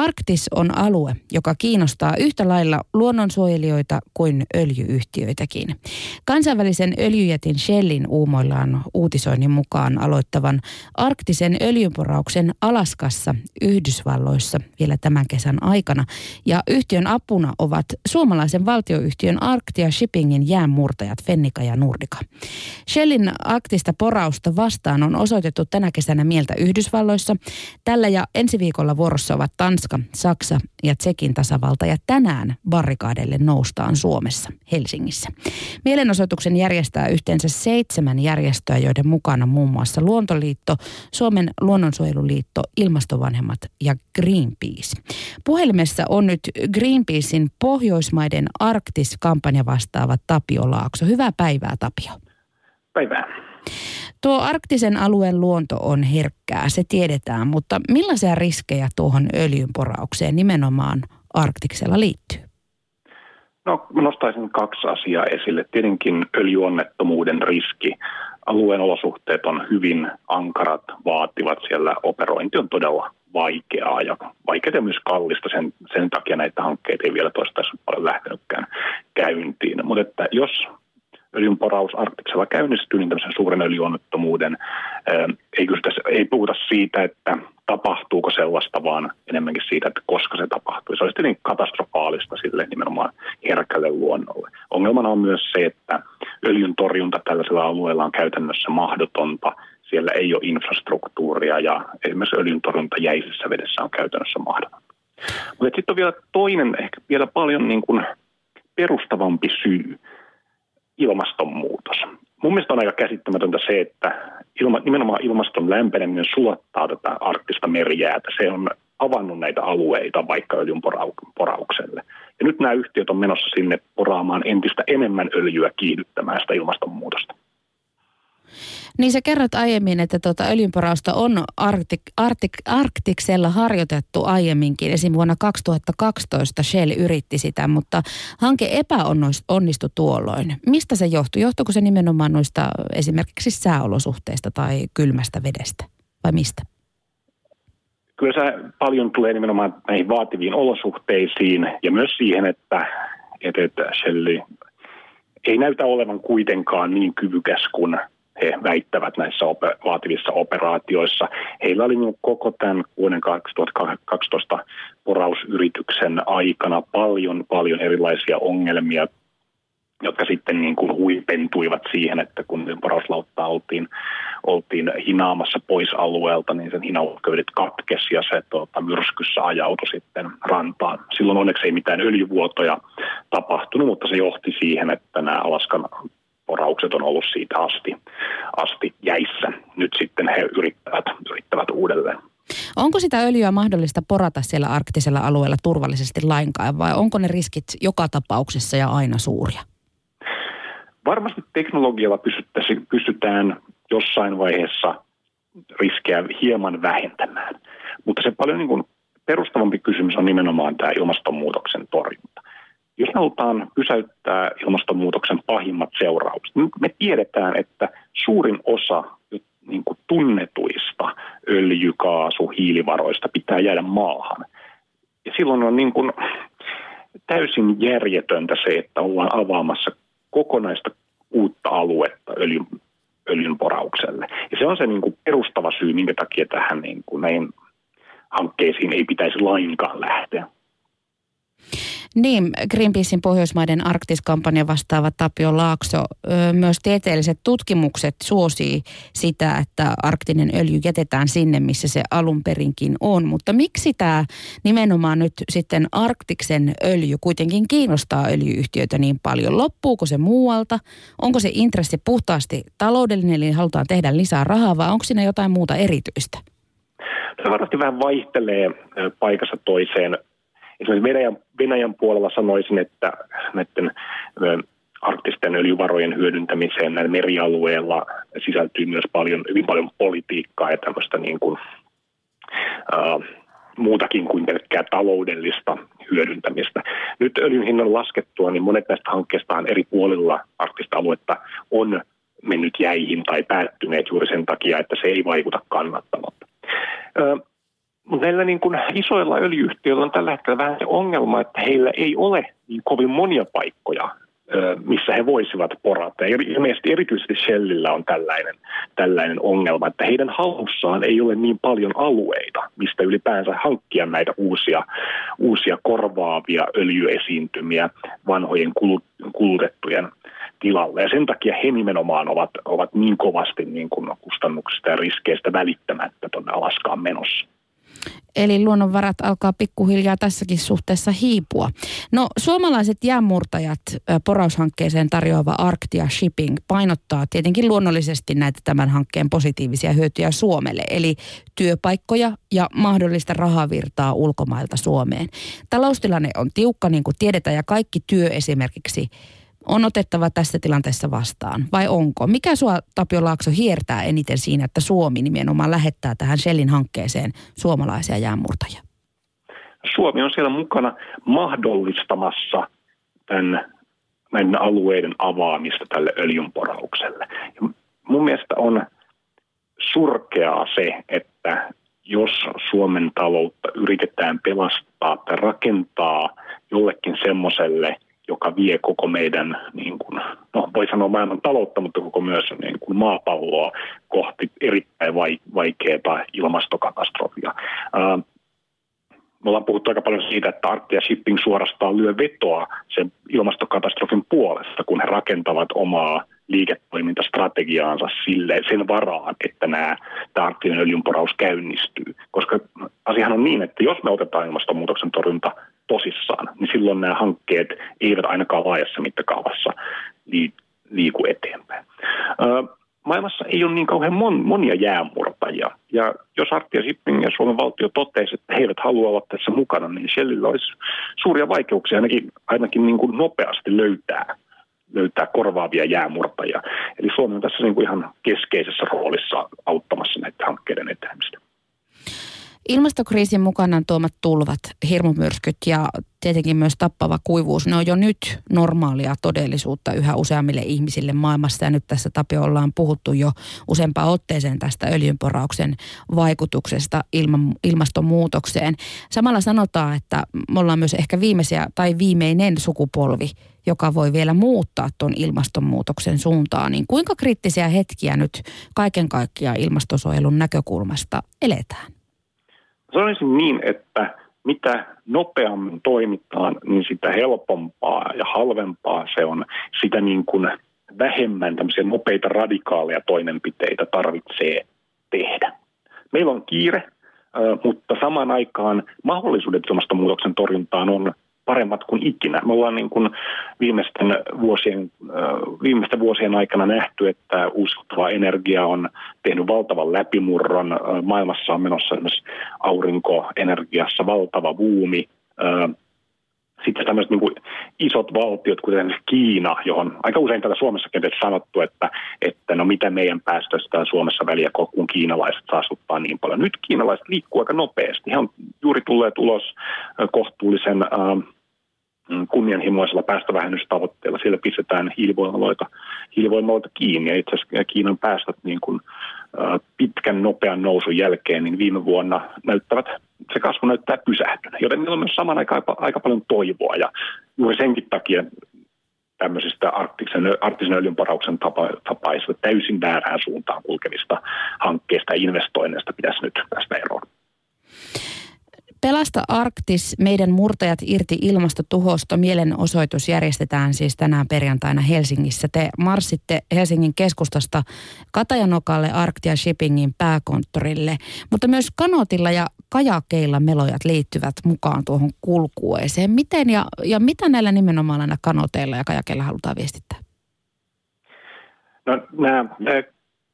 Arktis on alue, joka kiinnostaa yhtä lailla luonnonsuojelijoita kuin öljyyhtiöitäkin. Kansainvälisen öljyjätin Shellin uumoillaan uutisoinnin mukaan aloittavan arktisen öljynporauksen Alaskassa Yhdysvalloissa vielä tämän kesän aikana. Ja yhtiön apuna ovat suomalaisen valtioyhtiön Arctia Shippingin jäänmurtajat Fennika ja Nurdika. Shellin aktista porausta vastaan on osoitettu tänä kesänä mieltä Yhdysvalloissa. Tällä ja ensi viikolla vuorossa ovat Tanska, Saksa ja Tsekin tasavalta ja tänään barrikaadeille noustaan Suomessa, Helsingissä. Mielenosoituksen järjestää yhteensä seitsemän järjestöä, joiden mukana muun muassa Luontoliitto, Suomen luonnonsuojeluliitto, Ilmastovanhemmat ja Greenpeace. Puhelimessa on nyt Greenpeacein Pohjoismaiden Arktis-kampanja vastaava Tapio Laakso. Hyvää päivää Tapio. Päivää. Tuo arktisen alueen luonto on herkkää, se tiedetään, mutta millaisia riskejä tuohon öljynporaukseen nimenomaan Arktiksella liittyy? No, nostaisin kaksi asiaa esille. Tietenkin öljyonnettomuuden riski. Alueen olosuhteet on hyvin ankarat, vaativat. Siellä operointi on todella vaikeaa ja vaikeaa ja myös kallista. Sen, sen takia näitä hankkeita ei vielä toistaiseksi paljon lähtenytkään käyntiin. Mutta että jos öljynporaus Arktiksella käynnistyy, niin tämmöisen suuren öljyonnettomuuden ei, tässä, ei puhuta siitä, että tapahtuuko sellaista, vaan enemmänkin siitä, että koska se tapahtuu. Se olisi tietenkin katastrofaalista sille nimenomaan herkälle luonnolle. Ongelmana on myös se, että öljyn torjunta tällaisella alueella on käytännössä mahdotonta. Siellä ei ole infrastruktuuria ja esimerkiksi öljyn torjunta jäisessä vedessä on käytännössä mahdotonta. Mutta sitten on vielä toinen, ehkä vielä paljon niin kuin perustavampi syy ilmastonmuutos. Mun mielestä on aika käsittämätöntä se, että ilma, nimenomaan ilmaston lämpeneminen sulattaa tätä arktista merijäätä. Se on avannut näitä alueita vaikka öljyn poraukselle. Ja nyt nämä yhtiöt on menossa sinne poraamaan entistä enemmän öljyä kiihdyttämään sitä ilmastonmuutosta. Niin sä kerrot aiemmin, että tuota öljynporausta on Artik, Artik, Arktiksella harjoitettu aiemminkin. Esim. vuonna 2012 Shell yritti sitä, mutta hanke epäonnistui tuolloin. Mistä se johtui? Johtuiko se nimenomaan noista esimerkiksi sääolosuhteista tai kylmästä vedestä vai mistä? Kyllä se paljon tulee nimenomaan näihin vaativiin olosuhteisiin ja myös siihen, että, että Shell ei näytä olevan kuitenkaan niin kyvykäs kuin he väittävät näissä vaativissa operaatioissa. Heillä oli koko tämän vuoden 2012 porausyrityksen aikana paljon, paljon erilaisia ongelmia, jotka sitten niin kuin huipentuivat siihen, että kun porauslauttaa oltiin, oltiin hinaamassa pois alueelta, niin sen hinausköydet katkesi ja se tuota, myrskyssä ajautui sitten rantaan. Silloin onneksi ei mitään öljyvuotoja tapahtunut, mutta se johti siihen, että nämä Alaskan poraukset on ollut siitä asti, asti jäissä. Nyt sitten he yrittävät, yrittävät uudelleen. Onko sitä öljyä mahdollista porata siellä arktisella alueella turvallisesti lainkaan vai onko ne riskit joka tapauksessa ja aina suuria? Varmasti teknologialla pystytään jossain vaiheessa riskejä hieman vähentämään, mutta se paljon niin kuin perustavampi kysymys on nimenomaan tämä ilmastonmuutoksen torjunta. Jos me halutaan pysäyttää ilmastonmuutoksen pahimmat seuraukset, niin me tiedetään, että suurin osa niin kuin tunnetuista öljy, kaasu, hiilivaroista pitää jäädä maahan. Ja silloin on niin kuin täysin järjetöntä se, että ollaan avaamassa kokonaista uutta aluetta öljyn, poraukselle. Ja se on se niin kuin perustava syy, minkä takia tähän niin kuin näihin hankkeisiin ei pitäisi lainkaan lähteä. Niin, Greenpeacein Pohjoismaiden arktiskampanja vastaava Tapio Laakso. Myös tieteelliset tutkimukset suosii sitä, että arktinen öljy jätetään sinne, missä se alun perinkin on. Mutta miksi tämä nimenomaan nyt sitten arktiksen öljy kuitenkin kiinnostaa öljyyhtiöitä niin paljon? Loppuuko se muualta? Onko se intressi puhtaasti taloudellinen, eli halutaan tehdä lisää rahaa, vai onko siinä jotain muuta erityistä? Se varmasti vähän vaihtelee paikassa toiseen esimerkiksi Venäjän, Venäjän puolella sanoisin, että näiden arktisten öljyvarojen hyödyntämiseen näillä merialueilla sisältyy myös paljon, hyvin paljon politiikkaa ja tämmöistä niin kuin, uh, muutakin kuin pelkkää taloudellista hyödyntämistä. Nyt öljyn hinnan laskettua, niin monet näistä hankkeista eri puolilla arktista aluetta on mennyt jäihin tai päättyneet juuri sen takia, että se ei vaikuta kannattavalta. Mutta näillä niin kuin isoilla öljyyhtiöillä on tällä hetkellä vähän se ongelma, että heillä ei ole niin kovin monia paikkoja, missä he voisivat porata. Ja ilmeisesti erityisesti Shellillä on tällainen, tällainen ongelma, että heidän hallussaan ei ole niin paljon alueita, mistä ylipäänsä hankkia näitä uusia, uusia korvaavia öljyesiintymiä vanhojen kulutettujen tilalle. Ja sen takia he nimenomaan ovat, ovat niin kovasti niin kuin kustannuksista ja riskeistä välittämättä tuonne Alaskaan menossa. Eli luonnonvarat alkaa pikkuhiljaa tässäkin suhteessa hiipua. No suomalaiset jäänmurtajat poraushankkeeseen tarjoava Arctia Shipping painottaa tietenkin luonnollisesti näitä tämän hankkeen positiivisia hyötyjä Suomelle. Eli työpaikkoja ja mahdollista rahavirtaa ulkomailta Suomeen. Taloustilanne on tiukka niin kuin tiedetään ja kaikki työ esimerkiksi on otettava tässä tilanteessa vastaan, vai onko? Mikä sua, Tapio Laakso, hiertää eniten siinä, että Suomi nimenomaan lähettää tähän Shellin hankkeeseen suomalaisia jäänmurtajia? Suomi on siellä mukana mahdollistamassa tämän, näiden alueiden avaamista tälle öljynporaukselle. Ja mun mielestä on surkeaa se, että jos Suomen taloutta yritetään pelastaa tai rakentaa jollekin semmoiselle – joka vie koko meidän, niin kuin, no voi sanoa maailman taloutta, mutta koko myös niin kuin maapalloa kohti erittäin vaikeaa ilmastokatastrofia. Me ollaan puhuttu aika paljon siitä, että Arctia Shipping suorastaan lyö vetoa sen ilmastokatastrofin puolesta, kun he rakentavat omaa liiketoimintastrategiaansa sille, sen varaan, että nämä, tämä arktinen öljynporaus käynnistyy. Koska asiahan on niin, että jos me otetaan ilmastonmuutoksen torjunta tosissaan, niin silloin nämä hankkeet eivät ainakaan laajassa mittakaavassa liiku eteenpäin. Maailmassa ei ole niin kauhean mon, monia jäämurtajia. Ja jos Arctia Shipping ja Suomen valtio totesi, että he eivät halua olla tässä mukana, niin Shellillä olisi suuria vaikeuksia ainakin, ainakin niin kuin nopeasti löytää löytää korvaavia jäämurtajia. Eli Suomi on tässä niin kuin ihan keskeisessä roolissa auttamassa näiden hankkeiden etenemistä. Ilmastokriisin mukanaan tuomat tulvat, hirmumyrskyt ja tietenkin myös tappava kuivuus, ne on jo nyt normaalia todellisuutta yhä useammille ihmisille maailmassa. Ja nyt tässä Tapio ollaan puhuttu jo useampaan otteeseen tästä öljynporauksen vaikutuksesta ilman, ilmastonmuutokseen. Samalla sanotaan, että me ollaan myös ehkä viimeisiä tai viimeinen sukupolvi, joka voi vielä muuttaa tuon ilmastonmuutoksen suuntaan. Niin kuinka kriittisiä hetkiä nyt kaiken kaikkiaan ilmastonsuojelun näkökulmasta eletään? Sanoisin niin, että mitä nopeammin toimitaan, niin sitä helpompaa ja halvempaa se on. Sitä niin kuin vähemmän tämmöisiä nopeita radikaaleja toimenpiteitä tarvitsee tehdä. Meillä on kiire, mutta samaan aikaan mahdollisuudet ilmastonmuutoksen torjuntaan on paremmat kuin ikinä. Me ollaan niin kuin viimeisten, vuosien, viimeisten vuosien aikana nähty, että uusiutuva energia on tehnyt valtavan läpimurron. Maailmassa on menossa esimerkiksi aurinkoenergiassa valtava buumi. Sitten tämmöiset niin kuin isot valtiot, kuten Kiina, johon aika usein tätä Suomessa on sanottu, että, että no mitä meidän päästöistä on Suomessa väliä, kun kiinalaiset saastuttaa niin paljon. Nyt kiinalaiset liikkuu aika nopeasti. He on juuri tulleet ulos kohtuullisen äh, kunnianhimoisella päästövähennystavoitteella. Siellä pistetään hiilivoimaloita, hiilivoimaloita kiinni ja itse asiassa Kiinan päästöt niin kuin, pitkän nopean nousun jälkeen niin viime vuonna näyttävät, se kasvu näyttää pysähtyneen, joten meillä on myös saman aikaan aika, aika paljon toivoa ja juuri senkin takia tämmöisistä arktisen, arktisen öljynporauksen tapa, tapaisista täysin väärään suuntaan kulkevista hankkeista ja investoinneista pitäisi nyt tästä eroon. Pelasta Arktis, meidän murtajat irti ilmastotuhosta. Mielenosoitus järjestetään siis tänään perjantaina Helsingissä. Te marssitte Helsingin keskustasta Katajanokalle Arktia Shippingin pääkonttorille, mutta myös kanootilla ja kajakeilla melojat liittyvät mukaan tuohon kulkueeseen. Miten ja, ja mitä näillä nimenomaan näillä kanoteilla ja kajakeilla halutaan viestittää? No nämä,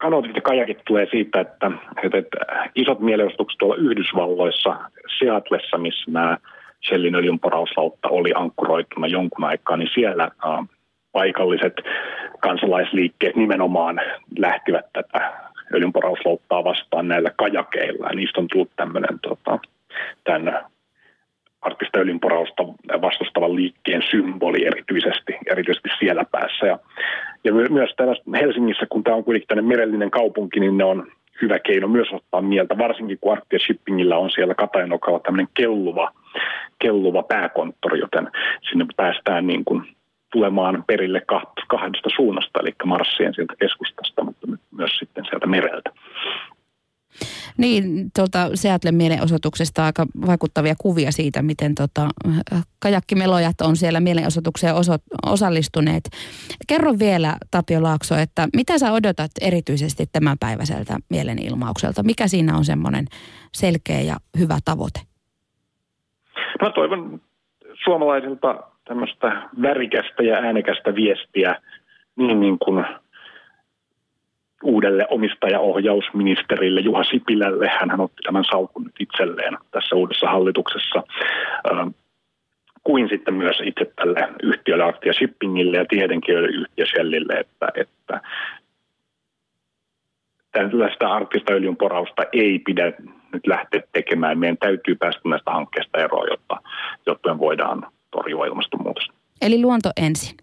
kanootit ja kajakit tulee siitä, että, että, isot mielenosoitukset tuolla Yhdysvalloissa, Seatlessa, missä nämä Shellin öljynporauslautta oli ankkuroituna jonkun aikaa, niin siellä äh, paikalliset kansalaisliikkeet nimenomaan lähtivät tätä öljynporauslauttaa vastaan näillä kajakeilla. Ja niistä on tullut tämmöinen tota, tämän arktista öljynporausta vastustavan liikkeen symboli erityisesti, erityisesti siellä päässä. Ja, ja myös tämä on kuitenkin tänne merellinen kaupunki, niin ne on hyvä keino myös ottaa mieltä, varsinkin kun Arctia Shippingillä on siellä Katajanokalla tämmöinen kelluva, kelluva pääkonttori, joten sinne päästään niin kuin tulemaan perille kahdesta suunnasta, eli Marssien sieltä keskustasta, mutta myös sitten sieltä mereltä. Niin, tuolta Seattlen mielenosoituksesta aika vaikuttavia kuvia siitä, miten tota, kajakkimelojat on siellä mielenosoitukseen oso, osallistuneet. Kerro vielä, Tapio Laakso, että mitä sä odotat erityisesti tämänpäiväiseltä mielenilmaukselta? Mikä siinä on semmoinen selkeä ja hyvä tavoite? Mä toivon suomalaisilta tämmöistä värikästä ja äänekästä viestiä niin, niin kuin uudelle omistajaohjausministerille Juha Sipilälle. Hän otti tämän salkun nyt itselleen tässä uudessa hallituksessa kuin sitten myös itse tälle yhtiölle Arctia Shippingille ja tietenkin yhtiö Shellille, että, että tällaista arktista öljyn porausta ei pidä nyt lähteä tekemään. Meidän täytyy päästä näistä hankkeista eroon, jotta, jotta me voidaan torjua ilmastonmuutosta. Eli luonto ensin.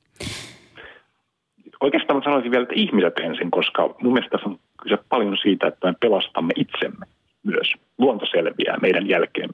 Oikeastaan sanoisin vielä, että ihmiset ensin, koska mun mielestä tässä on kyse paljon siitä, että me pelastamme itsemme myös. Luonto selviää meidän jälkeemme.